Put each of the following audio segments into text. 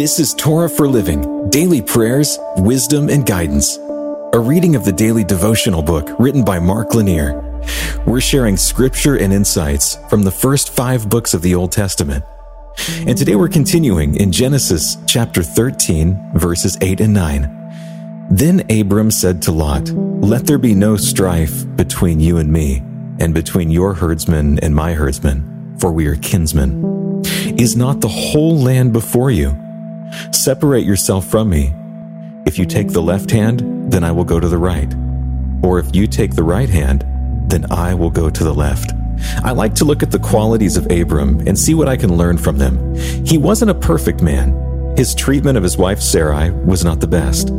This is Torah for Living daily prayers, wisdom, and guidance. A reading of the daily devotional book written by Mark Lanier. We're sharing scripture and insights from the first five books of the Old Testament. And today we're continuing in Genesis chapter 13, verses 8 and 9. Then Abram said to Lot, Let there be no strife between you and me, and between your herdsmen and my herdsmen, for we are kinsmen. Is not the whole land before you? Separate yourself from me. If you take the left hand, then I will go to the right. Or if you take the right hand, then I will go to the left. I like to look at the qualities of Abram and see what I can learn from them. He wasn't a perfect man. His treatment of his wife Sarai was not the best,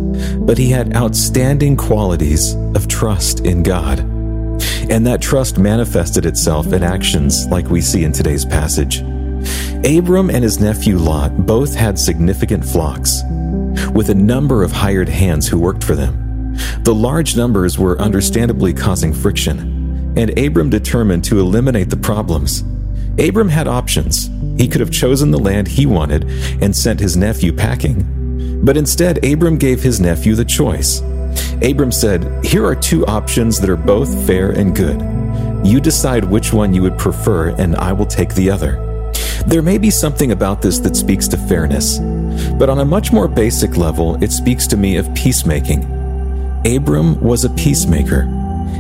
but he had outstanding qualities of trust in God. And that trust manifested itself in actions like we see in today's passage. Abram and his nephew Lot both had significant flocks, with a number of hired hands who worked for them. The large numbers were understandably causing friction, and Abram determined to eliminate the problems. Abram had options. He could have chosen the land he wanted and sent his nephew packing. But instead, Abram gave his nephew the choice. Abram said, Here are two options that are both fair and good. You decide which one you would prefer, and I will take the other. There may be something about this that speaks to fairness, but on a much more basic level, it speaks to me of peacemaking. Abram was a peacemaker.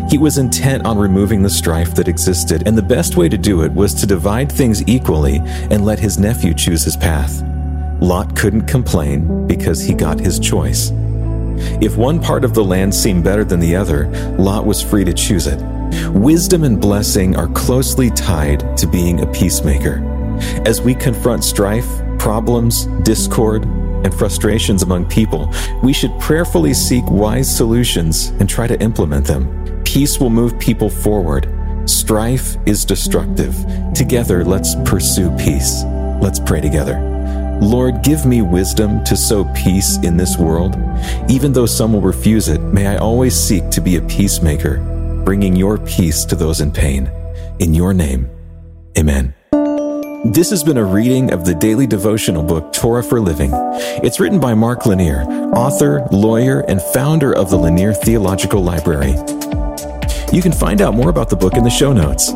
He was intent on removing the strife that existed, and the best way to do it was to divide things equally and let his nephew choose his path. Lot couldn't complain because he got his choice. If one part of the land seemed better than the other, Lot was free to choose it. Wisdom and blessing are closely tied to being a peacemaker. As we confront strife, problems, discord, and frustrations among people, we should prayerfully seek wise solutions and try to implement them. Peace will move people forward. Strife is destructive. Together, let's pursue peace. Let's pray together. Lord, give me wisdom to sow peace in this world. Even though some will refuse it, may I always seek to be a peacemaker, bringing your peace to those in pain. In your name, amen. This has been a reading of the daily devotional book Torah for Living. It's written by Mark Lanier, author, lawyer, and founder of the Lanier Theological Library. You can find out more about the book in the show notes,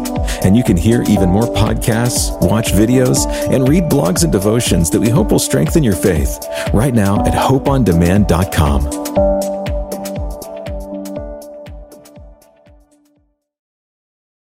and you can hear even more podcasts, watch videos, and read blogs and devotions that we hope will strengthen your faith right now at hopeondemand.com.